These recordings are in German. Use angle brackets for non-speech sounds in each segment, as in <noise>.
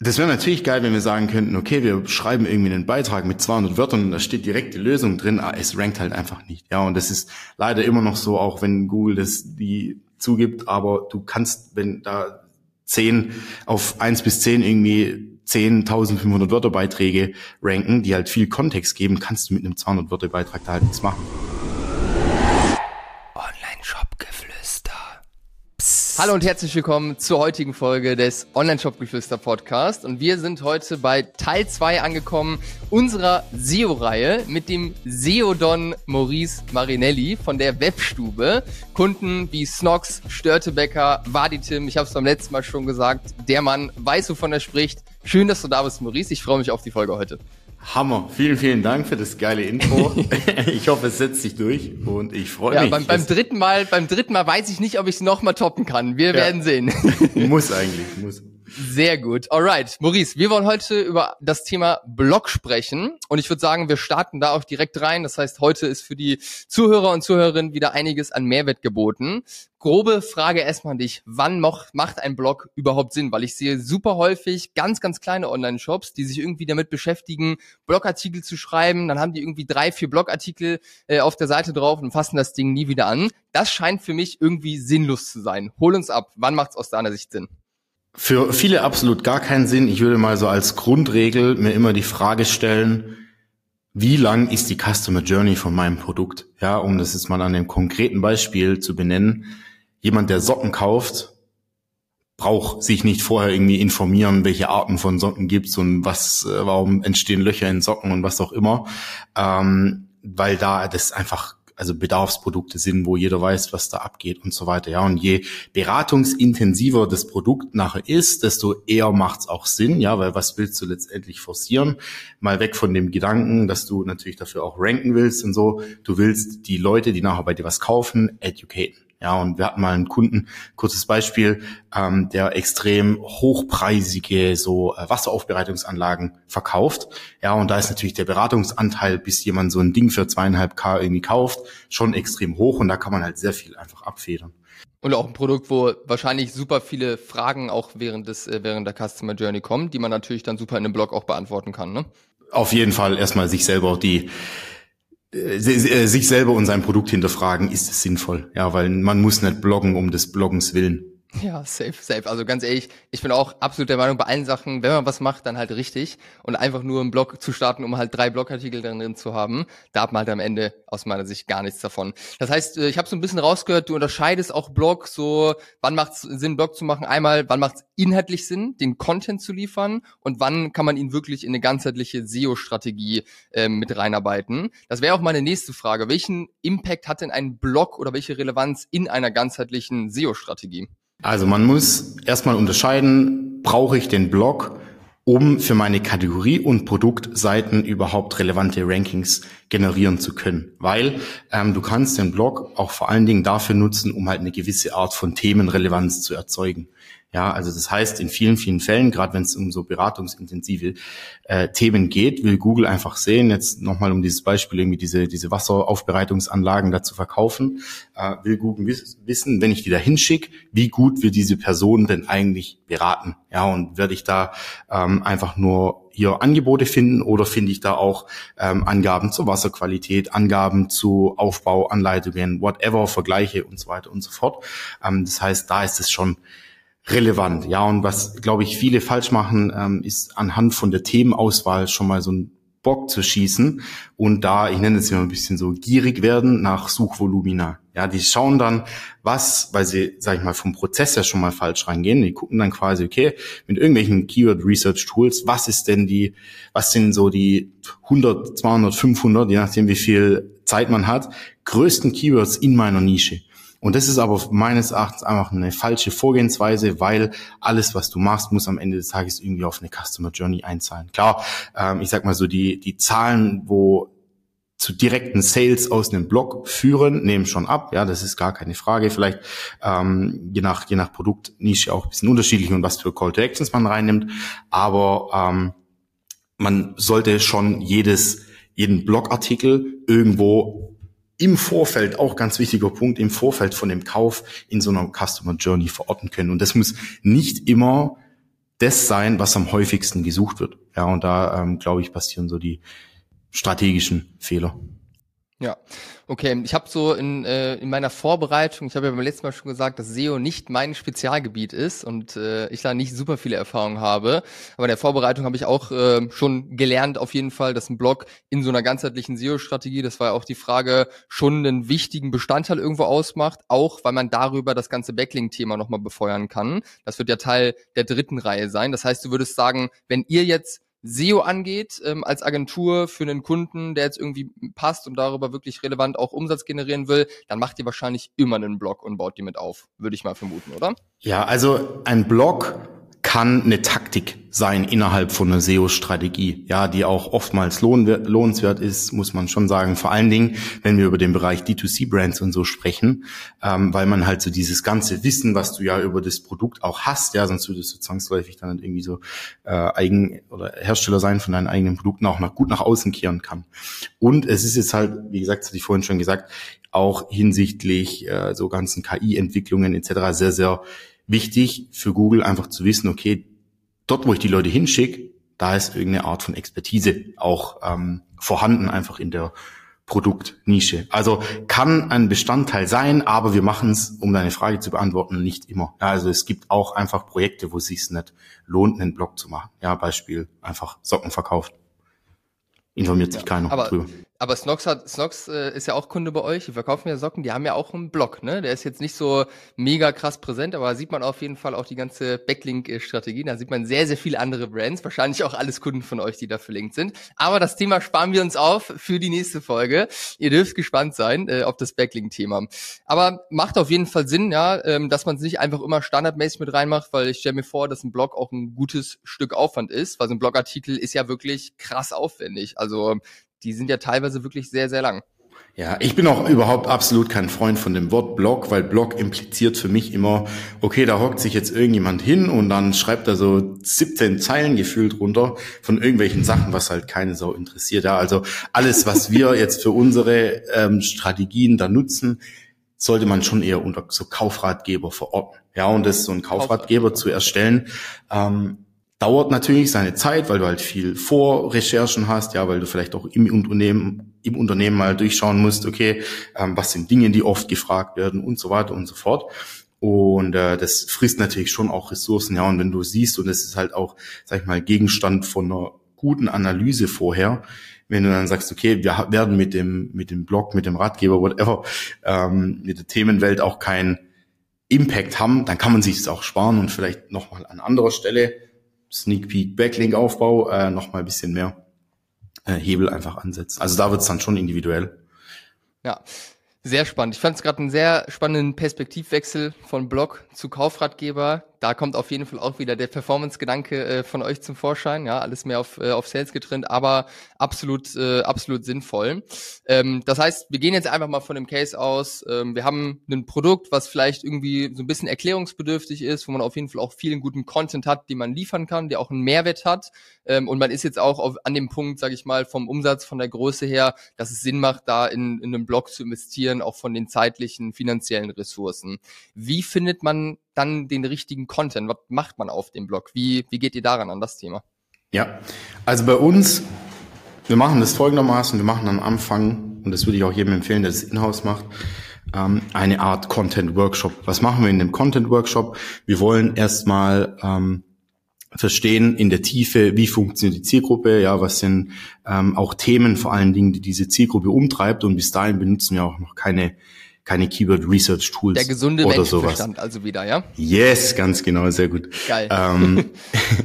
Das wäre natürlich geil, wenn wir sagen könnten, okay, wir schreiben irgendwie einen Beitrag mit 200 Wörtern und da steht direkt die Lösung drin, aber es rankt halt einfach nicht. Ja, und das ist leider immer noch so, auch wenn Google das die zugibt, aber du kannst, wenn da 10 auf 1 bis 10 irgendwie 10.500 Wörter Beiträge ranken, die halt viel Kontext geben, kannst du mit einem 200 Wörter Beitrag da halt nichts machen. Hallo und herzlich willkommen zur heutigen Folge des Online-Shop-Geflüster-Podcast. Und wir sind heute bei Teil 2 angekommen unserer SEO-Reihe mit dem SEO-Don Maurice Marinelli von der Webstube. Kunden wie Snox, Störtebecker, Vaditim, ich habe es beim letzten Mal schon gesagt, der Mann weiß, wovon er spricht. Schön, dass du da bist, Maurice. Ich freue mich auf die Folge heute. Hammer. Vielen, vielen Dank für das geile Intro. <laughs> ich hoffe, es setzt sich durch und ich freue ja, mich. Beim, beim dritten Mal, beim dritten Mal weiß ich nicht, ob ich es nochmal toppen kann. Wir ja. werden sehen. <laughs> muss eigentlich, muss. Sehr gut. Alright. Maurice, wir wollen heute über das Thema Blog sprechen. Und ich würde sagen, wir starten da auch direkt rein. Das heißt, heute ist für die Zuhörer und Zuhörerinnen wieder einiges an Mehrwert geboten. Grobe Frage erstmal an dich. Wann macht ein Blog überhaupt Sinn? Weil ich sehe super häufig ganz, ganz kleine Online-Shops, die sich irgendwie damit beschäftigen, Blogartikel zu schreiben. Dann haben die irgendwie drei, vier Blogartikel äh, auf der Seite drauf und fassen das Ding nie wieder an. Das scheint für mich irgendwie sinnlos zu sein. Hol uns ab. Wann macht es aus deiner Sicht Sinn? Für viele absolut gar keinen Sinn. Ich würde mal so als Grundregel mir immer die Frage stellen, wie lang ist die Customer Journey von meinem Produkt? Ja, um das jetzt mal an einem konkreten Beispiel zu benennen. Jemand, der Socken kauft, braucht sich nicht vorher irgendwie informieren, welche Arten von Socken gibt's und was, äh, warum entstehen Löcher in Socken und was auch immer, ähm, weil da das einfach also Bedarfsprodukte sind, wo jeder weiß, was da abgeht und so weiter. Ja, und je beratungsintensiver das Produkt nachher ist, desto eher macht's auch Sinn, ja, weil was willst du letztendlich forcieren? Mal weg von dem Gedanken, dass du natürlich dafür auch ranken willst und so. Du willst die Leute, die nachher bei dir was kaufen, educaten. Ja, und wir hatten mal einen Kunden, kurzes Beispiel, ähm, der extrem hochpreisige so äh, Wasseraufbereitungsanlagen verkauft. Ja, und da ist natürlich der Beratungsanteil, bis jemand so ein Ding für zweieinhalb K irgendwie kauft, schon extrem hoch und da kann man halt sehr viel einfach abfedern. Und auch ein Produkt, wo wahrscheinlich super viele Fragen auch während des äh, während der Customer Journey kommen, die man natürlich dann super in einem Blog auch beantworten kann, ne? Auf jeden Fall erstmal sich selber die sich selber und sein Produkt hinterfragen, ist es sinnvoll? Ja, weil man muss nicht bloggen um des Bloggens willen. Ja, safe, safe. Also ganz ehrlich, ich bin auch absolut der Meinung, bei allen Sachen, wenn man was macht, dann halt richtig. Und einfach nur einen Blog zu starten, um halt drei Blogartikel drin zu haben, da hat man halt am Ende aus meiner Sicht gar nichts davon. Das heißt, äh, ich habe so ein bisschen rausgehört, du unterscheidest auch Blog so, wann macht es Sinn, Blog zu machen? Einmal, wann macht es inhaltlich Sinn, den Content zu liefern? Und wann kann man ihn wirklich in eine ganzheitliche SEO-Strategie äh, mit reinarbeiten? Das wäre auch meine nächste Frage. Welchen Impact hat denn ein Blog oder welche Relevanz in einer ganzheitlichen SEO-Strategie? Also man muss erstmal unterscheiden, brauche ich den Blog, um für meine Kategorie und Produktseiten überhaupt relevante Rankings generieren zu können. Weil ähm, du kannst den Blog auch vor allen Dingen dafür nutzen, um halt eine gewisse Art von Themenrelevanz zu erzeugen. Ja, also das heißt, in vielen, vielen Fällen, gerade wenn es um so beratungsintensive äh, Themen geht, will Google einfach sehen, jetzt nochmal um dieses Beispiel, irgendwie diese, diese Wasseraufbereitungsanlagen da zu verkaufen, äh, will Google wiss wissen, wenn ich die da hinschicke, wie gut wird diese Person denn eigentlich beraten? Ja, und werde ich da ähm, einfach nur hier Angebote finden oder finde ich da auch ähm, Angaben zur Wasserqualität, Angaben zu Aufbauanleitungen, whatever, Vergleiche und so weiter und so fort. Ähm, das heißt, da ist es schon relevant. Ja, und was, glaube ich, viele falsch machen, ähm, ist anhand von der Themenauswahl schon mal so ein Bock zu schießen und da, ich nenne es immer ein bisschen so, gierig werden nach Suchvolumina. Ja, die schauen dann, was, weil sie, sag ich mal, vom Prozess ja schon mal falsch reingehen. Die gucken dann quasi, okay, mit irgendwelchen Keyword Research Tools, was ist denn die, was sind so die 100, 200, 500, je nachdem wie viel Zeit man hat, größten Keywords in meiner Nische. Und das ist aber meines Erachtens einfach eine falsche Vorgehensweise, weil alles, was du machst, muss am Ende des Tages irgendwie auf eine Customer Journey einzahlen. Klar, ähm, ich sag mal so, die, die Zahlen, wo zu direkten Sales aus einem Blog führen, nehmen schon ab. Ja, das ist gar keine Frage. Vielleicht ähm, je nach je nach Produktnische auch ein bisschen unterschiedlich und was für Call to Actions man reinnimmt. Aber ähm, man sollte schon jedes jeden Blogartikel irgendwo im Vorfeld, auch ganz wichtiger Punkt, im Vorfeld von dem Kauf in so einer Customer Journey verorten können. Und das muss nicht immer das sein, was am häufigsten gesucht wird. Ja, und da ähm, glaube ich passieren so die strategischen Fehler. Ja, okay. Ich habe so in, äh, in meiner Vorbereitung, ich habe ja beim letzten Mal schon gesagt, dass SEO nicht mein Spezialgebiet ist und äh, ich da nicht super viele Erfahrungen habe. Aber in der Vorbereitung habe ich auch äh, schon gelernt, auf jeden Fall, dass ein Blog in so einer ganzheitlichen SEO-Strategie, das war ja auch die Frage, schon einen wichtigen Bestandteil irgendwo ausmacht, auch weil man darüber das ganze Backlink-Thema nochmal befeuern kann. Das wird ja Teil der dritten Reihe sein. Das heißt, du würdest sagen, wenn ihr jetzt SEO angeht, ähm, als Agentur für einen Kunden, der jetzt irgendwie passt und darüber wirklich relevant auch Umsatz generieren will, dann macht ihr wahrscheinlich immer einen Blog und baut die mit auf, würde ich mal vermuten, oder? Ja, also ein Blog kann eine Taktik sein innerhalb von einer SEO-Strategie, ja, die auch oftmals lohnenswert ist, muss man schon sagen. Vor allen Dingen, wenn wir über den Bereich D2C-Brands und so sprechen, ähm, weil man halt so dieses ganze Wissen, was du ja über das Produkt auch hast, ja, sonst würdest du zwangsläufig dann halt irgendwie so äh, eigen oder Hersteller sein von deinen eigenen Produkten auch noch gut nach außen kehren kann. Und es ist jetzt halt, wie gesagt, hatte ich vorhin schon gesagt, auch hinsichtlich äh, so ganzen KI-Entwicklungen etc. sehr, sehr wichtig für Google einfach zu wissen, okay, dort, wo ich die Leute hinschicke, da ist irgendeine Art von Expertise auch ähm, vorhanden, einfach in der Produktnische. Also kann ein Bestandteil sein, aber wir machen es, um deine Frage zu beantworten, nicht immer. Ja, also es gibt auch einfach Projekte, wo es sich nicht lohnt, einen Blog zu machen. Ja, Beispiel einfach Socken verkauft. Informiert sich ja, keiner drüber. Aber Snox hat, Snox äh, ist ja auch Kunde bei euch. Die verkaufen ja Socken. Die haben ja auch einen Blog, ne? Der ist jetzt nicht so mega krass präsent, aber sieht man auf jeden Fall auch die ganze Backlink-Strategie. Da sieht man sehr, sehr viele andere Brands. Wahrscheinlich auch alles Kunden von euch, die da verlinkt sind. Aber das Thema sparen wir uns auf für die nächste Folge. Ihr dürft gespannt sein äh, auf das Backlink-Thema. Aber macht auf jeden Fall Sinn, ja, ähm, dass man es nicht einfach immer standardmäßig mit reinmacht, weil ich stelle mir vor, dass ein Blog auch ein gutes Stück Aufwand ist, weil so ein Blogartikel ist ja wirklich krass aufwendig. Also die sind ja teilweise wirklich sehr, sehr lang. Ja, ich bin auch überhaupt absolut kein Freund von dem Wort Blog, weil Blog impliziert für mich immer, okay, da hockt sich jetzt irgendjemand hin und dann schreibt er so 17 Zeilen gefühlt runter von irgendwelchen Sachen, was halt keine Sau interessiert. Ja, also alles, was wir <laughs> jetzt für unsere ähm, Strategien da nutzen, sollte man schon eher unter so Kaufratgeber verorten. Ja, und das so ein Kaufratgeber zu erstellen, ähm, Dauert natürlich seine Zeit, weil du halt viel Vorrecherchen hast, ja, weil du vielleicht auch im Unternehmen, im Unternehmen mal durchschauen musst, okay, ähm, was sind Dinge, die oft gefragt werden und so weiter und so fort. Und äh, das frisst natürlich schon auch Ressourcen, ja. Und wenn du siehst, und das ist halt auch, sag ich mal, Gegenstand von einer guten Analyse vorher, wenn du dann sagst, okay, wir werden mit dem, mit dem Blog, mit dem Ratgeber, whatever, ähm, mit der Themenwelt auch keinen Impact haben, dann kann man sich das auch sparen und vielleicht nochmal an anderer Stelle Sneak Peek Backlink Aufbau äh, noch mal ein bisschen mehr äh, Hebel einfach ansetzen. Also da wird es dann schon individuell. Ja, sehr spannend. Ich fand es gerade einen sehr spannenden Perspektivwechsel von Blog zu Kaufratgeber da kommt auf jeden Fall auch wieder der Performance-Gedanke äh, von euch zum Vorschein. Ja, alles mehr auf, äh, auf Sales getrennt, aber absolut, äh, absolut sinnvoll. Ähm, das heißt, wir gehen jetzt einfach mal von dem Case aus. Ähm, wir haben ein Produkt, was vielleicht irgendwie so ein bisschen erklärungsbedürftig ist, wo man auf jeden Fall auch vielen guten Content hat, den man liefern kann, der auch einen Mehrwert hat. Ähm, und man ist jetzt auch auf, an dem Punkt, sage ich mal, vom Umsatz, von der Größe her, dass es Sinn macht, da in, in einen Blog zu investieren, auch von den zeitlichen, finanziellen Ressourcen. Wie findet man dann den richtigen Content? Was macht man auf dem Blog? Wie, wie geht ihr daran an das Thema? Ja, also bei uns, wir machen das folgendermaßen, wir machen am Anfang, und das würde ich auch jedem empfehlen, der das Inhouse macht, ähm, eine Art Content-Workshop. Was machen wir in dem Content-Workshop? Wir wollen erstmal ähm, verstehen in der Tiefe, wie funktioniert die Zielgruppe, ja, was sind ähm, auch Themen vor allen Dingen, die diese Zielgruppe umtreibt und bis dahin benutzen wir auch noch keine keine Keyword Research Tools Der gesunde oder sowas. also wieder, ja? Yes, ganz genau, sehr gut. Geil. Ähm,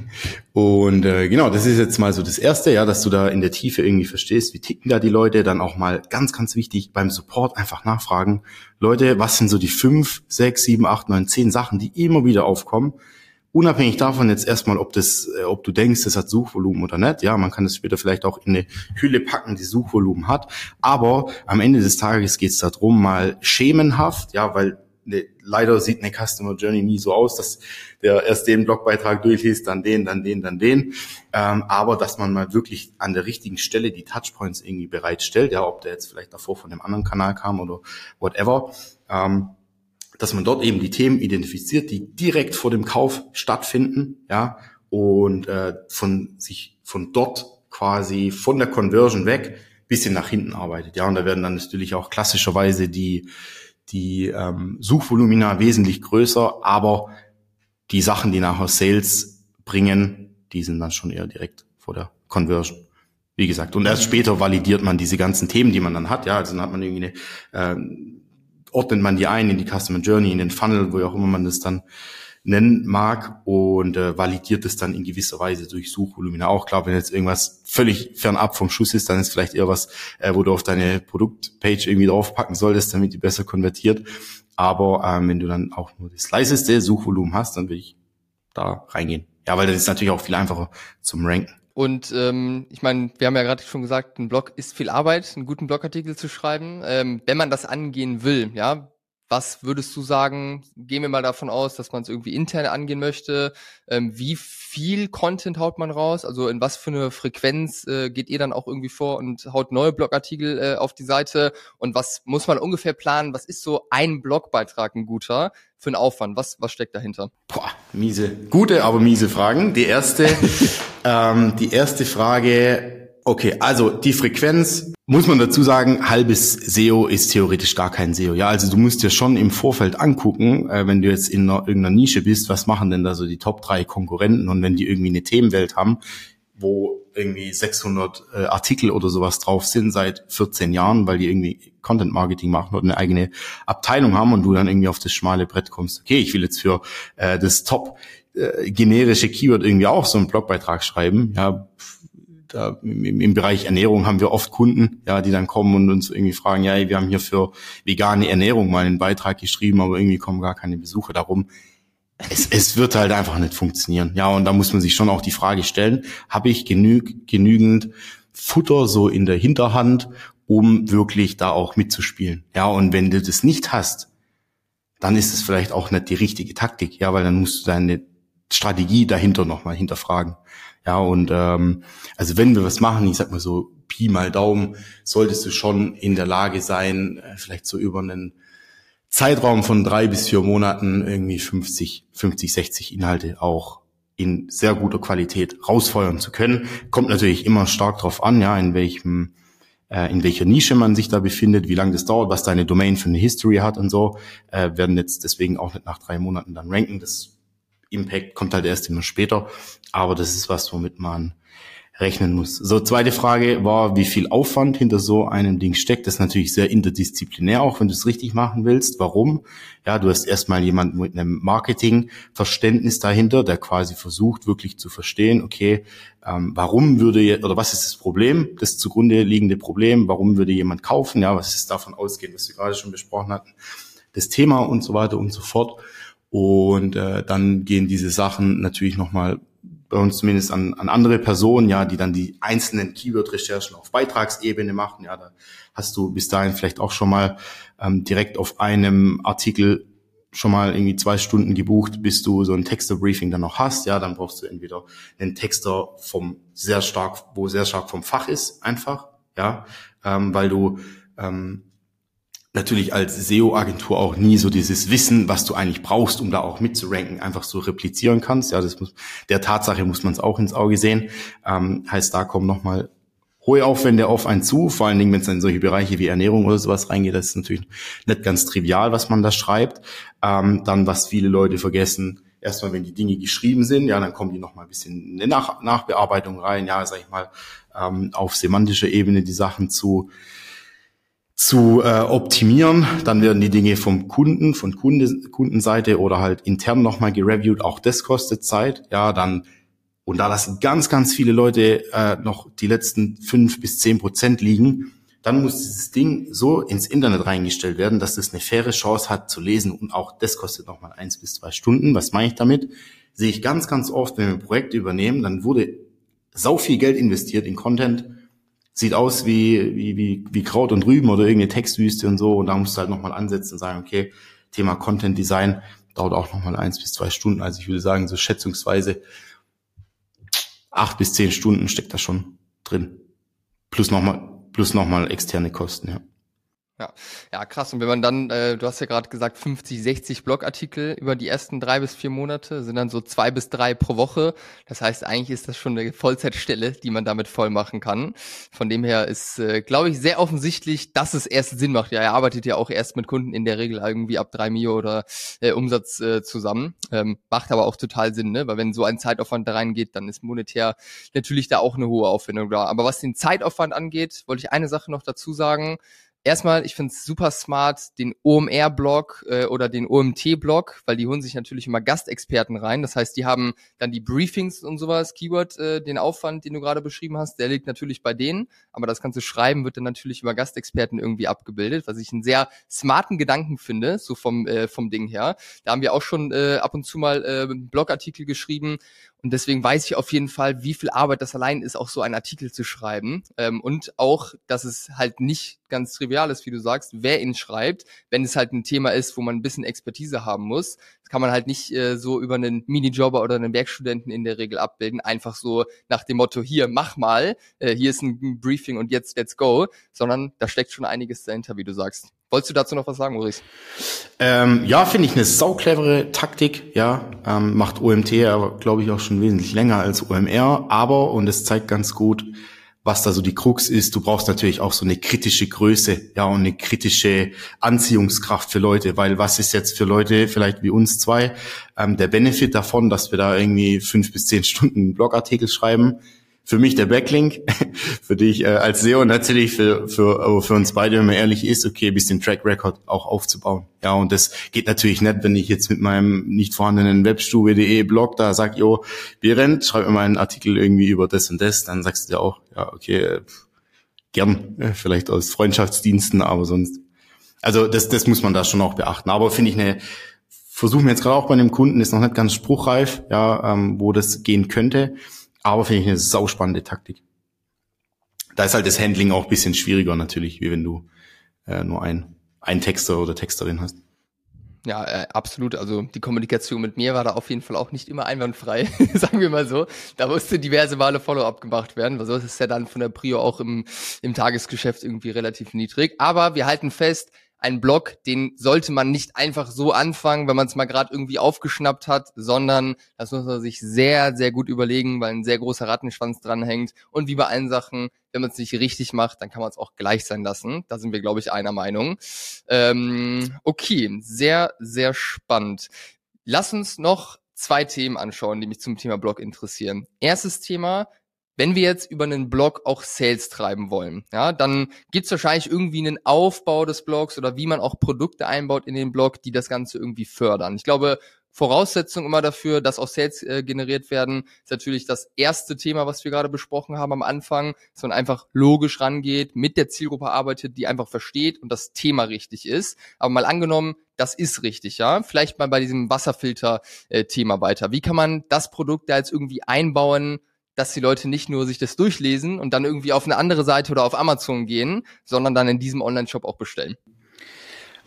<laughs> und äh, genau, das ist jetzt mal so das Erste, ja, dass du da in der Tiefe irgendwie verstehst, wie ticken da die Leute, dann auch mal ganz, ganz wichtig beim Support einfach nachfragen. Leute, was sind so die fünf, sechs, sieben, acht, neun, zehn Sachen, die immer wieder aufkommen? Unabhängig davon jetzt erstmal, ob das, äh, ob du denkst, das hat Suchvolumen oder nicht, ja, man kann das später vielleicht auch in eine Hülle packen, die Suchvolumen hat, aber am Ende des Tages geht es darum, mal schemenhaft, ja, weil ne, leider sieht eine Customer Journey nie so aus, dass der erst den Blogbeitrag durchliest, dann den, dann den, dann den, ähm, aber dass man mal wirklich an der richtigen Stelle die Touchpoints irgendwie bereitstellt, ja, ob der jetzt vielleicht davor von dem anderen Kanal kam oder whatever, ähm, dass man dort eben die Themen identifiziert, die direkt vor dem Kauf stattfinden, ja, und äh, von sich von dort quasi von der Conversion weg bisschen nach hinten arbeitet. Ja, und da werden dann natürlich auch klassischerweise die die ähm, Suchvolumina wesentlich größer, aber die Sachen, die nachher Sales bringen, die sind dann schon eher direkt vor der Conversion. Wie gesagt, und erst später validiert man diese ganzen Themen, die man dann hat. Ja, also dann hat man irgendwie eine, äh, ordnet man die ein in die Customer Journey, in den Funnel, wo auch immer man das dann nennen mag und äh, validiert es dann in gewisser Weise durch Suchvolumina auch. Klar, wenn jetzt irgendwas völlig fernab vom Schuss ist, dann ist vielleicht eher was, äh, wo du auf deine Produktpage irgendwie draufpacken solltest, damit die besser konvertiert. Aber ähm, wenn du dann auch nur das leiseste Suchvolumen hast, dann will ich da reingehen. Ja, weil das ist natürlich auch viel einfacher zum Ranken. Und ähm, ich meine, wir haben ja gerade schon gesagt, ein Blog ist viel Arbeit, einen guten Blogartikel zu schreiben. Ähm, wenn man das angehen will, ja, was würdest du sagen? Gehen wir mal davon aus, dass man es irgendwie intern angehen möchte. Ähm, wie viel Content haut man raus? Also in was für eine Frequenz äh, geht ihr dann auch irgendwie vor und haut neue Blogartikel äh, auf die Seite? Und was muss man ungefähr planen? Was ist so ein Blogbeitrag ein guter für einen Aufwand? Was, was steckt dahinter? Boah, miese, gute, aber miese Fragen. Die erste <laughs> Ähm, die erste Frage, okay, also die Frequenz, muss man dazu sagen, halbes SEO ist theoretisch gar kein SEO. Ja, also du musst dir schon im Vorfeld angucken, äh, wenn du jetzt in einer, irgendeiner Nische bist, was machen denn da so die Top drei Konkurrenten und wenn die irgendwie eine Themenwelt haben, wo irgendwie 600 äh, Artikel oder sowas drauf sind seit 14 Jahren, weil die irgendwie Content Marketing machen oder eine eigene Abteilung haben und du dann irgendwie auf das schmale Brett kommst. Okay, ich will jetzt für äh, das Top äh, generische Keyword irgendwie auch so einen Blogbeitrag schreiben. Ja, da im, im, Bereich Ernährung haben wir oft Kunden, ja, die dann kommen und uns irgendwie fragen, ja, wir haben hier für vegane Ernährung mal einen Beitrag geschrieben, aber irgendwie kommen gar keine Besucher darum. Es, es wird halt einfach nicht funktionieren. Ja, und da muss man sich schon auch die Frage stellen, habe ich genüg, genügend Futter so in der Hinterhand, um wirklich da auch mitzuspielen. Ja, und wenn du das nicht hast, dann ist es vielleicht auch nicht die richtige Taktik, ja, weil dann musst du deine Strategie dahinter nochmal hinterfragen. Ja, und ähm, also wenn wir was machen, ich sag mal so Pi mal Daumen, solltest du schon in der Lage sein, äh, vielleicht so über einen Zeitraum von drei bis vier Monaten irgendwie 50, 50, 60 Inhalte auch in sehr guter Qualität rausfeuern zu können. Kommt natürlich immer stark drauf an, ja, in welchem äh, in welcher Nische man sich da befindet, wie lange das dauert, was deine Domain für eine History hat und so, äh, werden jetzt deswegen auch nicht nach drei Monaten dann ranken. Das Impact kommt halt erst immer später. Aber das ist was, womit man rechnen muss. So, zweite Frage war, wie viel Aufwand hinter so einem Ding steckt. Das ist natürlich sehr interdisziplinär, auch wenn du es richtig machen willst. Warum? Ja, du hast erstmal jemanden mit einem Marketingverständnis dahinter, der quasi versucht, wirklich zu verstehen, okay, ähm, warum würde, oder was ist das Problem, das zugrunde liegende Problem, warum würde jemand kaufen? Ja, was ist davon ausgehend, was wir gerade schon besprochen hatten, das Thema und so weiter und so fort. Und äh, dann gehen diese Sachen natürlich nochmal bei uns zumindest an, an andere Personen, ja, die dann die einzelnen Keyword-Recherchen auf Beitragsebene machen. Ja, da hast du bis dahin vielleicht auch schon mal ähm, direkt auf einem Artikel schon mal irgendwie zwei Stunden gebucht, bis du so ein Texter-Briefing dann noch hast. Ja, dann brauchst du entweder einen Texter vom sehr stark, wo sehr stark vom Fach ist, einfach, ja, ähm, weil du ähm, natürlich als SEO-Agentur auch nie so dieses Wissen, was du eigentlich brauchst, um da auch mitzuranken, einfach so replizieren kannst. Ja, das muss, der Tatsache muss man es auch ins Auge sehen. Ähm, heißt, da kommen nochmal hohe Aufwände auf einen zu, vor allen Dingen, wenn es in solche Bereiche wie Ernährung oder sowas reingeht, das ist natürlich nicht ganz trivial, was man da schreibt. Ähm, dann, was viele Leute vergessen, erstmal, wenn die Dinge geschrieben sind, ja, dann kommen die nochmal ein bisschen eine Nach Nachbearbeitung rein, ja, sag ich mal, ähm, auf semantischer Ebene die Sachen zu zu äh, optimieren. Dann werden die Dinge vom Kunden, von Kunde, Kundenseite oder halt intern nochmal gereviewt. Auch das kostet Zeit. Ja, dann und da das ganz, ganz viele Leute äh, noch die letzten fünf bis zehn Prozent liegen, dann muss dieses Ding so ins Internet reingestellt werden, dass es eine faire Chance hat zu lesen. Und auch das kostet nochmal eins bis zwei Stunden. Was meine ich damit? Sehe ich ganz, ganz oft, wenn wir Projekte übernehmen, dann wurde sau viel Geld investiert in Content sieht aus wie, wie, wie, wie Kraut und Rüben oder irgendeine Textwüste und so. Und da musst du halt nochmal ansetzen und sagen, okay, Thema Content Design dauert auch nochmal eins bis zwei Stunden. Also ich würde sagen, so schätzungsweise acht bis zehn Stunden steckt da schon drin. Plus nochmal, plus nochmal externe Kosten, ja. Ja, ja, krass. Und wenn man dann, äh, du hast ja gerade gesagt, 50, 60 Blogartikel über die ersten drei bis vier Monate sind dann so zwei bis drei pro Woche. Das heißt, eigentlich ist das schon eine Vollzeitstelle, die man damit voll machen kann. Von dem her ist, äh, glaube ich, sehr offensichtlich, dass es erst Sinn macht. Ja, er arbeitet ja auch erst mit Kunden in der Regel irgendwie ab drei Mio oder äh, Umsatz äh, zusammen. Ähm, macht aber auch total Sinn, ne? Weil wenn so ein Zeitaufwand da reingeht, dann ist monetär natürlich da auch eine hohe Aufwendung da. Aber was den Zeitaufwand angeht, wollte ich eine Sache noch dazu sagen. Erstmal, ich finde es super smart, den OMR-Blog äh, oder den OMT-Blog, weil die holen sich natürlich immer Gastexperten rein. Das heißt, die haben dann die Briefings und sowas, Keyword, äh, den Aufwand, den du gerade beschrieben hast, der liegt natürlich bei denen, aber das ganze Schreiben wird dann natürlich über Gastexperten irgendwie abgebildet, was ich einen sehr smarten Gedanken finde, so vom, äh, vom Ding her. Da haben wir auch schon äh, ab und zu mal äh, Blogartikel geschrieben und deswegen weiß ich auf jeden Fall, wie viel Arbeit das allein ist, auch so einen Artikel zu schreiben. Ähm, und auch, dass es halt nicht ganz trivial ist, wie du sagst, wer ihn schreibt, wenn es halt ein Thema ist, wo man ein bisschen Expertise haben muss. Das kann man halt nicht äh, so über einen Minijobber oder einen Werkstudenten in der Regel abbilden. Einfach so nach dem Motto, hier, mach mal, äh, hier ist ein Briefing und jetzt let's go. Sondern da steckt schon einiges dahinter, wie du sagst. Wolltest du dazu noch was sagen, Maurice? Ähm, ja, finde ich eine sauclevere Taktik. Ja, ähm, macht OMT aber glaube ich auch schon wesentlich länger als OMR. Aber und es zeigt ganz gut, was da so die Krux ist. Du brauchst natürlich auch so eine kritische Größe, ja, und eine kritische Anziehungskraft für Leute, weil was ist jetzt für Leute, vielleicht wie uns zwei, ähm, der Benefit davon, dass wir da irgendwie fünf bis zehn Stunden Blogartikel schreiben? Für mich der Backlink, <laughs> für dich äh, als SEO natürlich für, für, für uns beide, wenn man ehrlich ist, okay, bisschen Track Record auch aufzubauen. Ja, und das geht natürlich nicht, wenn ich jetzt mit meinem nicht vorhandenen webstube.de Blog da sag, jo, Berend, schreib mir mal einen Artikel irgendwie über das und das, dann sagst du dir auch, ja, okay, gern, äh, vielleicht aus Freundschaftsdiensten, aber sonst. Also das, das muss man da schon auch beachten. Aber finde ich eine, versuchen wir jetzt gerade auch bei einem Kunden, ist noch nicht ganz spruchreif, ja, ähm, wo das gehen könnte. Aber finde ich eine sauspannende Taktik. Da ist halt das Handling auch ein bisschen schwieriger natürlich, wie wenn du äh, nur ein, ein Texter oder Texterin hast. Ja, äh, absolut. Also die Kommunikation mit mir war da auf jeden Fall auch nicht immer einwandfrei, <laughs> sagen wir mal so. Da musste diverse Male Follow-up gemacht werden, weil sonst ist ja dann von der Prio auch im, im Tagesgeschäft irgendwie relativ niedrig. Aber wir halten fest, ein Blog, den sollte man nicht einfach so anfangen, wenn man es mal gerade irgendwie aufgeschnappt hat, sondern das muss man sich sehr, sehr gut überlegen, weil ein sehr großer Rattenschwanz dranhängt. Und wie bei allen Sachen, wenn man es nicht richtig macht, dann kann man es auch gleich sein lassen. Da sind wir, glaube ich, einer Meinung. Ähm, okay, sehr, sehr spannend. Lass uns noch zwei Themen anschauen, die mich zum Thema Blog interessieren. Erstes Thema, wenn wir jetzt über einen Blog auch Sales treiben wollen, ja, dann gibt es wahrscheinlich irgendwie einen Aufbau des Blogs oder wie man auch Produkte einbaut in den Blog, die das Ganze irgendwie fördern. Ich glaube, Voraussetzung immer dafür, dass auch Sales äh, generiert werden, ist natürlich das erste Thema, was wir gerade besprochen haben am Anfang, dass man einfach logisch rangeht, mit der Zielgruppe arbeitet, die einfach versteht und das Thema richtig ist. Aber mal angenommen, das ist richtig, ja. Vielleicht mal bei diesem Wasserfilter-Thema äh, weiter. Wie kann man das Produkt da jetzt irgendwie einbauen, dass die Leute nicht nur sich das durchlesen und dann irgendwie auf eine andere Seite oder auf Amazon gehen, sondern dann in diesem Online-Shop auch bestellen.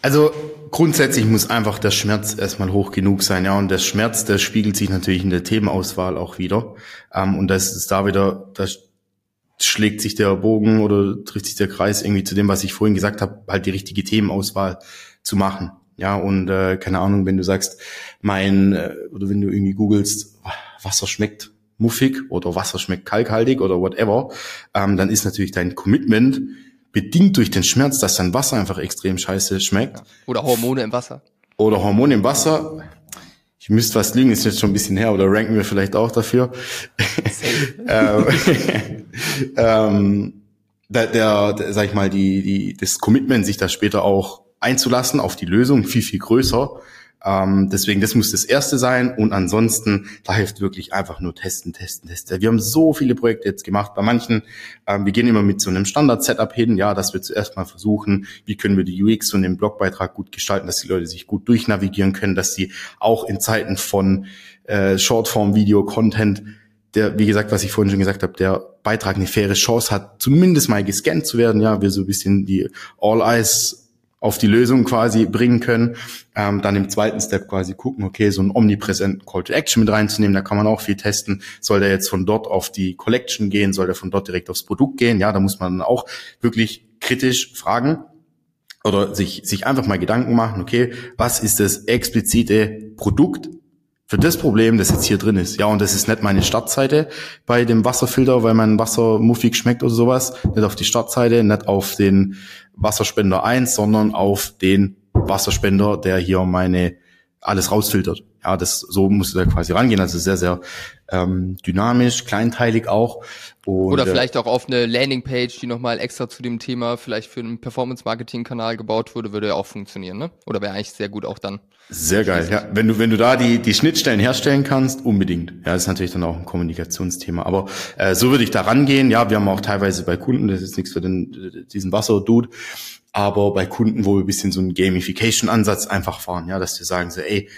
Also grundsätzlich muss einfach der Schmerz erstmal hoch genug sein, ja. Und der Schmerz, der spiegelt sich natürlich in der Themenauswahl auch wieder. Ähm, und das ist da wieder, da schlägt sich der Bogen oder trifft sich der Kreis irgendwie zu dem, was ich vorhin gesagt habe, halt die richtige Themenauswahl zu machen. Ja, und äh, keine Ahnung, wenn du sagst, mein, äh, oder wenn du irgendwie googelst, Wasser schmeckt muffig oder Wasser schmeckt kalkhaltig oder whatever, ähm, dann ist natürlich dein Commitment bedingt durch den Schmerz, dass dein Wasser einfach extrem scheiße schmeckt. Oder Hormone im Wasser. Oder Hormone im Wasser. Ich müsste was lügen, ist jetzt schon ein bisschen her, oder ranken wir vielleicht auch dafür. <laughs> ähm, <laughs> ähm, der, der, der, sag ich mal, die, die, das Commitment, sich da später auch einzulassen auf die Lösung, viel, viel größer. Ähm, deswegen, das muss das erste sein. Und ansonsten, da hilft wirklich einfach nur testen, testen, testen. Wir haben so viele Projekte jetzt gemacht. Bei manchen, ähm, wir gehen immer mit so einem Standard-Setup hin, ja, dass wir zuerst mal versuchen, wie können wir die UX und den Blogbeitrag gut gestalten, dass die Leute sich gut durchnavigieren können, dass sie auch in Zeiten von äh, Shortform-Video-Content der, wie gesagt, was ich vorhin schon gesagt habe, der Beitrag eine faire Chance hat, zumindest mal gescannt zu werden. Ja, wir so ein bisschen die All Eyes auf die Lösung quasi bringen können. Ähm, dann im zweiten Step quasi gucken, okay, so einen omnipräsenten Call to Action mit reinzunehmen, da kann man auch viel testen. Soll der jetzt von dort auf die Collection gehen? Soll der von dort direkt aufs Produkt gehen? Ja, da muss man auch wirklich kritisch fragen. oder sich, sich einfach mal Gedanken machen, okay, was ist das explizite Produkt für das Problem, das jetzt hier drin ist. Ja, und das ist nicht meine Startseite bei dem Wasserfilter, weil mein Wasser muffig schmeckt oder sowas. Nicht auf die Startseite, nicht auf den Wasserspender 1, sondern auf den Wasserspender, der hier meine alles rausfiltert. Ja, das so musst du da quasi rangehen. Also sehr, sehr ähm, dynamisch, kleinteilig auch. Und, Oder äh, vielleicht auch auf eine Landingpage, die nochmal extra zu dem Thema vielleicht für einen Performance-Marketing-Kanal gebaut wurde, würde ja auch funktionieren, ne? Oder wäre eigentlich sehr gut auch dann. Sehr geil, ja. Wenn du, wenn du da die, die Schnittstellen herstellen kannst, unbedingt. Ja, das ist natürlich dann auch ein Kommunikationsthema. Aber äh, so würde ich da rangehen. Ja, wir haben auch teilweise bei Kunden, das ist nichts für den, diesen Wasser-Dude, aber bei Kunden, wo wir ein bisschen so einen Gamification-Ansatz einfach fahren, ja, dass wir sagen so, ey,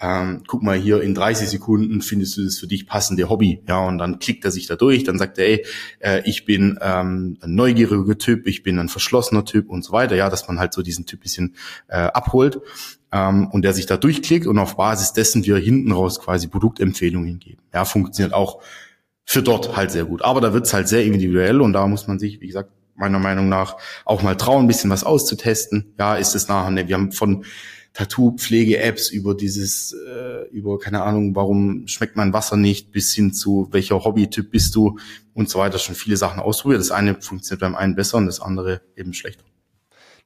ähm, guck mal hier in 30 Sekunden findest du das für dich passende Hobby, ja, und dann klickt er sich da durch, dann sagt er, ey, äh, ich bin ähm, ein neugieriger Typ, ich bin ein verschlossener Typ und so weiter, ja, dass man halt so diesen Typ bisschen äh, abholt ähm, und der sich da durchklickt und auf Basis dessen wir hinten raus quasi Produktempfehlungen geben. Ja, funktioniert auch für dort halt sehr gut. Aber da wird's halt sehr individuell und da muss man sich, wie gesagt, meiner Meinung nach auch mal trauen, ein bisschen was auszutesten. Ja, ist es nachher, ne, wir haben von Tattoo-Pflege-Apps über dieses, äh, über keine Ahnung, warum schmeckt mein Wasser nicht, bis hin zu welcher Hobbytyp bist du und so weiter, schon viele Sachen ausprobiert. Das eine funktioniert beim einen besser und das andere eben schlechter.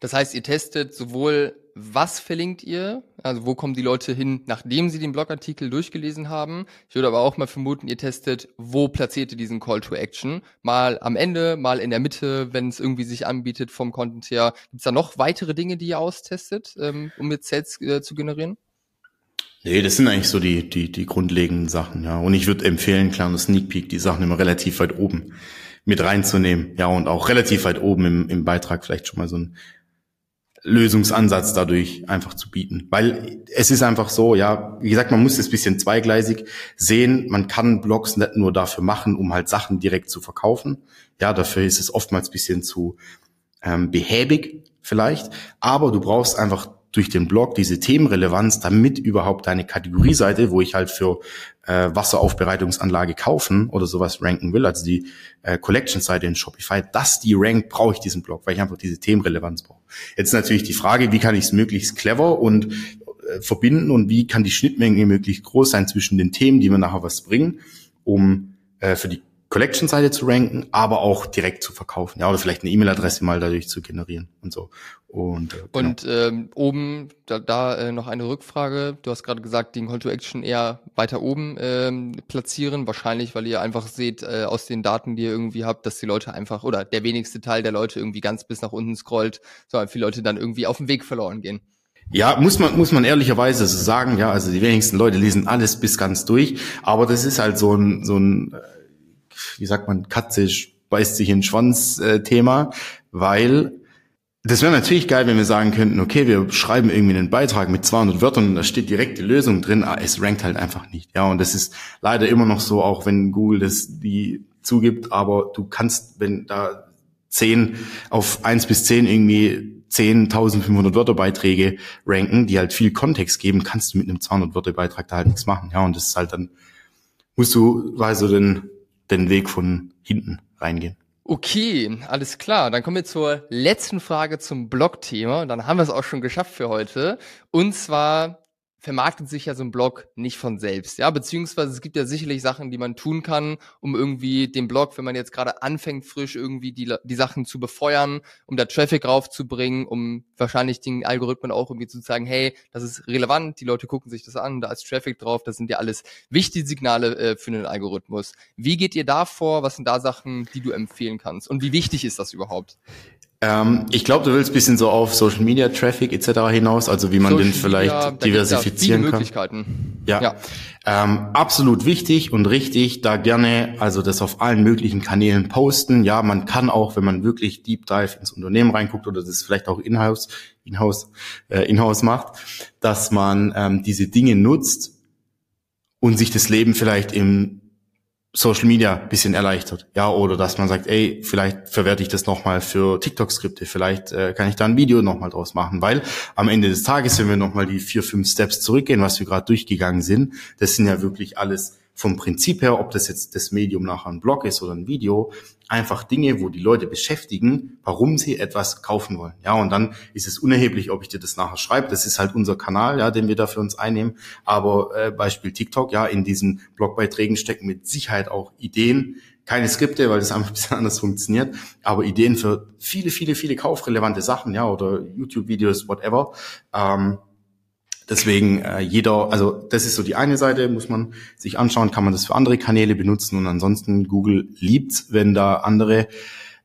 Das heißt, ihr testet sowohl was verlinkt ihr? Also wo kommen die Leute hin, nachdem sie den Blogartikel durchgelesen haben? Ich würde aber auch mal vermuten, ihr testet, wo platziert ihr diesen Call to Action? Mal am Ende, mal in der Mitte, wenn es irgendwie sich anbietet vom Content her. Gibt es da noch weitere Dinge, die ihr austestet, ähm, um jetzt Sales äh, zu generieren? Nee, das sind eigentlich so die, die, die grundlegenden Sachen, ja. Und ich würde empfehlen, kleiner Sneak Peek, die Sachen immer relativ weit oben mit reinzunehmen, ja, und auch relativ weit oben im, im Beitrag vielleicht schon mal so ein Lösungsansatz dadurch einfach zu bieten. Weil es ist einfach so, ja, wie gesagt, man muss es bisschen zweigleisig sehen. Man kann Blogs nicht nur dafür machen, um halt Sachen direkt zu verkaufen. Ja, dafür ist es oftmals bisschen zu ähm, behäbig vielleicht. Aber du brauchst einfach durch den Blog diese Themenrelevanz, damit überhaupt deine Kategorieseite, wo ich halt für äh, Wasseraufbereitungsanlage kaufen oder sowas ranken will, also die äh, Collection-Seite in Shopify, dass die rankt, brauche ich diesen Blog, weil ich einfach diese Themenrelevanz brauche. Jetzt natürlich die Frage, wie kann ich es möglichst clever und äh, verbinden und wie kann die Schnittmenge möglichst groß sein zwischen den Themen, die mir nachher was bringen, um äh, für die Collection-Seite zu ranken, aber auch direkt zu verkaufen, ja, oder vielleicht eine E-Mail-Adresse mal dadurch zu generieren und so. Und, äh, genau. und ähm, oben, da, da äh, noch eine Rückfrage. Du hast gerade gesagt, den Call to Action eher weiter oben ähm, platzieren. Wahrscheinlich, weil ihr einfach seht äh, aus den Daten, die ihr irgendwie habt, dass die Leute einfach, oder der wenigste Teil der Leute irgendwie ganz bis nach unten scrollt, sondern viele Leute dann irgendwie auf dem Weg verloren gehen. Ja, muss man, muss man ehrlicherweise so sagen, ja, also die wenigsten Leute lesen alles bis ganz durch, aber das ist halt so ein, so ein, äh, wie sagt man, katzisch beißt sich in den Schwanz äh, Thema, weil das wäre natürlich geil, wenn wir sagen könnten, okay, wir schreiben irgendwie einen Beitrag mit 200 Wörtern und da steht direkt die Lösung drin, aber ah, es rankt halt einfach nicht. Ja, und das ist leider immer noch so, auch wenn Google das die zugibt, aber du kannst, wenn da 10 auf 1 bis 10 irgendwie 10.500 Wörter Beiträge ranken, die halt viel Kontext geben, kannst du mit einem 200 Wörter Beitrag da halt nichts machen. Ja, und das ist halt dann, musst du also den, den Weg von hinten reingehen. Okay, alles klar. Dann kommen wir zur letzten Frage zum Blog-Thema. Dann haben wir es auch schon geschafft für heute. Und zwar vermarktet sich ja so ein Blog nicht von selbst, ja, beziehungsweise es gibt ja sicherlich Sachen, die man tun kann, um irgendwie den Blog, wenn man jetzt gerade anfängt, frisch irgendwie die, die Sachen zu befeuern, um da Traffic raufzubringen, um wahrscheinlich den Algorithmen auch irgendwie zu sagen, hey, das ist relevant, die Leute gucken sich das an, da ist Traffic drauf, das sind ja alles wichtige Signale äh, für den Algorithmus. Wie geht ihr da vor? Was sind da Sachen, die du empfehlen kannst? Und wie wichtig ist das überhaupt? Ähm, ich glaube, du willst bisschen so auf Social Media Traffic etc. hinaus, also wie man Social den vielleicht Media, diversifizieren ja Möglichkeiten. Ja, ja. Ähm, absolut wichtig und richtig, da gerne also das auf allen möglichen Kanälen posten. Ja, man kann auch, wenn man wirklich Deep Dive ins Unternehmen reinguckt oder das vielleicht auch in-house in-house äh, in-house macht, dass man ähm, diese Dinge nutzt und sich das Leben vielleicht im Social Media bisschen erleichtert. Ja, oder dass man sagt, ey, vielleicht verwerte ich das nochmal für TikTok-Skripte, vielleicht äh, kann ich da ein Video nochmal draus machen, weil am Ende des Tages, wenn wir nochmal die vier, fünf Steps zurückgehen, was wir gerade durchgegangen sind, das sind ja wirklich alles vom Prinzip her, ob das jetzt das Medium nachher ein Blog ist oder ein Video, einfach Dinge, wo die Leute beschäftigen, warum sie etwas kaufen wollen. Ja, und dann ist es unerheblich, ob ich dir das nachher schreibe. Das ist halt unser Kanal, ja, den wir da für uns einnehmen. Aber äh, Beispiel TikTok, ja, in diesen Blogbeiträgen stecken mit Sicherheit auch Ideen, keine Skripte, weil das <laughs> einfach ein bisschen anders funktioniert, aber Ideen für viele, viele, viele kaufrelevante Sachen, ja, oder YouTube-Videos, whatever. Ähm, Deswegen äh, jeder, also das ist so die eine Seite, muss man sich anschauen, kann man das für andere Kanäle benutzen und ansonsten Google liebt's, wenn da andere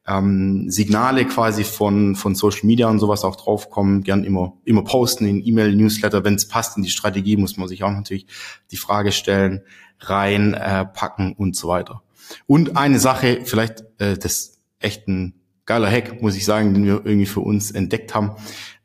ähm, Signale quasi von von Social Media und sowas auch draufkommen, gern immer immer posten in E-Mail, Newsletter, wenn es passt in die Strategie, muss man sich auch natürlich die Frage stellen, rein äh, packen und so weiter. Und eine Sache, vielleicht äh, das echt ein geiler Hack, muss ich sagen, den wir irgendwie für uns entdeckt haben.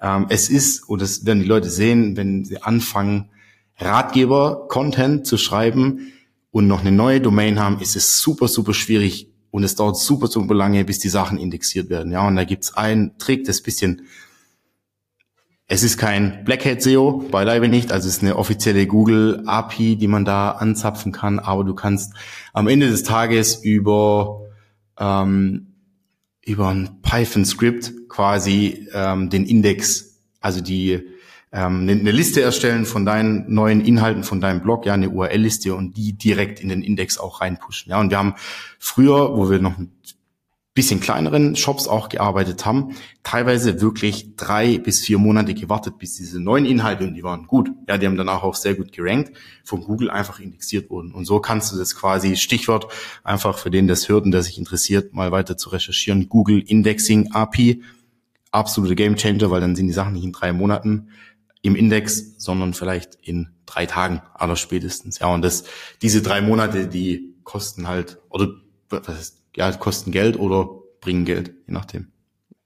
Ähm, es ist, und das werden die Leute sehen, wenn sie anfangen, Ratgeber-Content zu schreiben und noch eine neue Domain haben, ist es super, super schwierig und es dauert super, super lange, bis die Sachen indexiert werden. Ja, und da gibt's einen Trick, das bisschen es ist kein Blackhead SEO, beileibe nicht. Also es ist eine offizielle Google API, die man da anzapfen kann. Aber du kannst am Ende des Tages über ähm, über ein Python-Skript quasi ähm, den Index, also die ähm, eine, eine Liste erstellen von deinen neuen Inhalten von deinem Blog, ja, eine URL-Liste und die direkt in den Index auch reinpushen. Ja, und wir haben früher, wo wir noch bisschen kleineren Shops auch gearbeitet haben, teilweise wirklich drei bis vier Monate gewartet, bis diese neuen Inhalte, und die waren gut, ja, die haben danach auch sehr gut gerankt, von Google einfach indexiert wurden. Und so kannst du das quasi, Stichwort, einfach für den das hört und der sich interessiert, mal weiter zu recherchieren, Google Indexing API, absolute Gamechanger, weil dann sind die Sachen nicht in drei Monaten im Index, sondern vielleicht in drei Tagen aller spätestens. Ja, und das, diese drei Monate, die kosten halt, oder was heißt, ja, kosten Geld oder bringen Geld, je nachdem.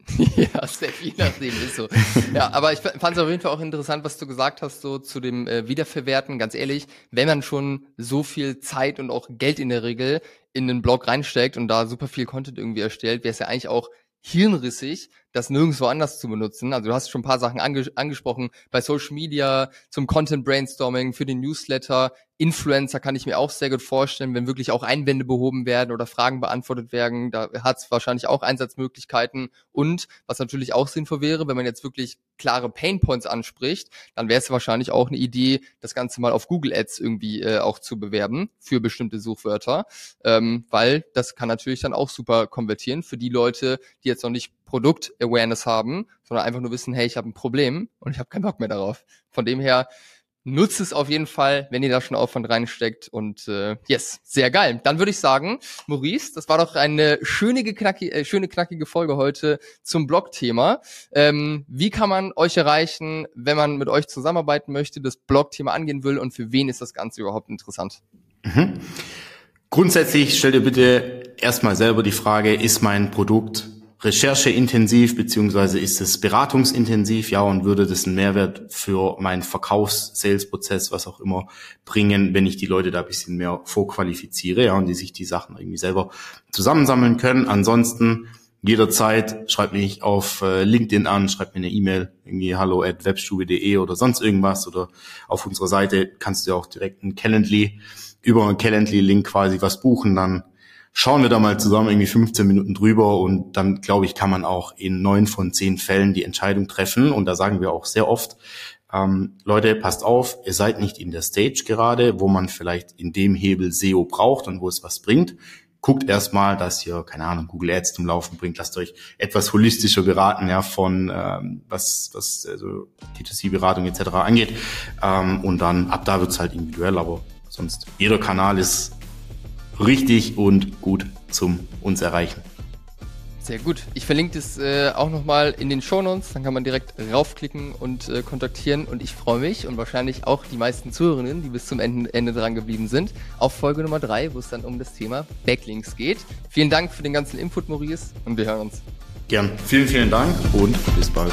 <laughs> ja, sehr je nachdem ist so. Ja, aber ich fand es auf jeden Fall auch interessant, was du gesagt hast, so zu dem äh, Wiederverwerten. Ganz ehrlich, wenn man schon so viel Zeit und auch Geld in der Regel in den Blog reinsteckt und da super viel Content irgendwie erstellt, wäre es ja eigentlich auch hirnrissig, das nirgendwo anders zu benutzen. Also du hast schon ein paar Sachen ange angesprochen, bei Social Media, zum Content Brainstorming, für den Newsletter, Influencer kann ich mir auch sehr gut vorstellen, wenn wirklich auch Einwände behoben werden oder Fragen beantwortet werden, da hat es wahrscheinlich auch Einsatzmöglichkeiten. Und was natürlich auch sinnvoll wäre, wenn man jetzt wirklich klare Painpoints anspricht, dann wäre es wahrscheinlich auch eine Idee, das Ganze mal auf Google Ads irgendwie äh, auch zu bewerben für bestimmte Suchwörter, ähm, weil das kann natürlich dann auch super konvertieren für die Leute, die jetzt noch nicht Produkt-Awareness haben, sondern einfach nur wissen, hey, ich habe ein Problem und ich habe keinen Bock mehr darauf. Von dem her nutzt es auf jeden Fall, wenn ihr da schon Aufwand reinsteckt. Und äh, yes, sehr geil. Dann würde ich sagen, Maurice, das war doch eine schöne, knacki äh, schöne knackige Folge heute zum Blog-Thema. Ähm, wie kann man euch erreichen, wenn man mit euch zusammenarbeiten möchte, das Blog-Thema angehen will und für wen ist das Ganze überhaupt interessant? Mhm. Grundsätzlich stell dir bitte erstmal selber die Frage, ist mein Produkt rechercheintensiv beziehungsweise ist es beratungsintensiv, ja, und würde das einen Mehrwert für meinen Verkaufs-Sales-Prozess, was auch immer, bringen, wenn ich die Leute da ein bisschen mehr vorqualifiziere, ja, und die sich die Sachen irgendwie selber zusammensammeln können. Ansonsten jederzeit schreibt mich auf äh, LinkedIn an, schreibt mir eine E-Mail, irgendwie hallo at webstube.de oder sonst irgendwas oder auf unserer Seite kannst du auch direkt ein Calendly über einen Calendly-Link quasi was buchen, dann schauen wir da mal zusammen irgendwie 15 Minuten drüber und dann, glaube ich, kann man auch in neun von zehn Fällen die Entscheidung treffen. Und da sagen wir auch sehr oft, ähm, Leute, passt auf, ihr seid nicht in der Stage gerade, wo man vielleicht in dem Hebel SEO braucht und wo es was bringt. Guckt erstmal, dass ihr, keine Ahnung, Google Ads zum Laufen bringt. Lasst euch etwas holistischer beraten, ja, von ähm, was, was also D2C-Beratung etc. angeht. Ähm, und dann ab da wird's halt individuell, aber sonst jeder Kanal ist richtig und gut zum uns erreichen. Sehr gut. Ich verlinke das äh, auch nochmal in den Shownotes, dann kann man direkt raufklicken und äh, kontaktieren und ich freue mich und wahrscheinlich auch die meisten Zuhörerinnen, die bis zum Ende, Ende dran geblieben sind, auf Folge Nummer drei, wo es dann um das Thema Backlinks geht. Vielen Dank für den ganzen Input, Maurice, und wir hören uns. Gern. Vielen, vielen Dank und bis bald.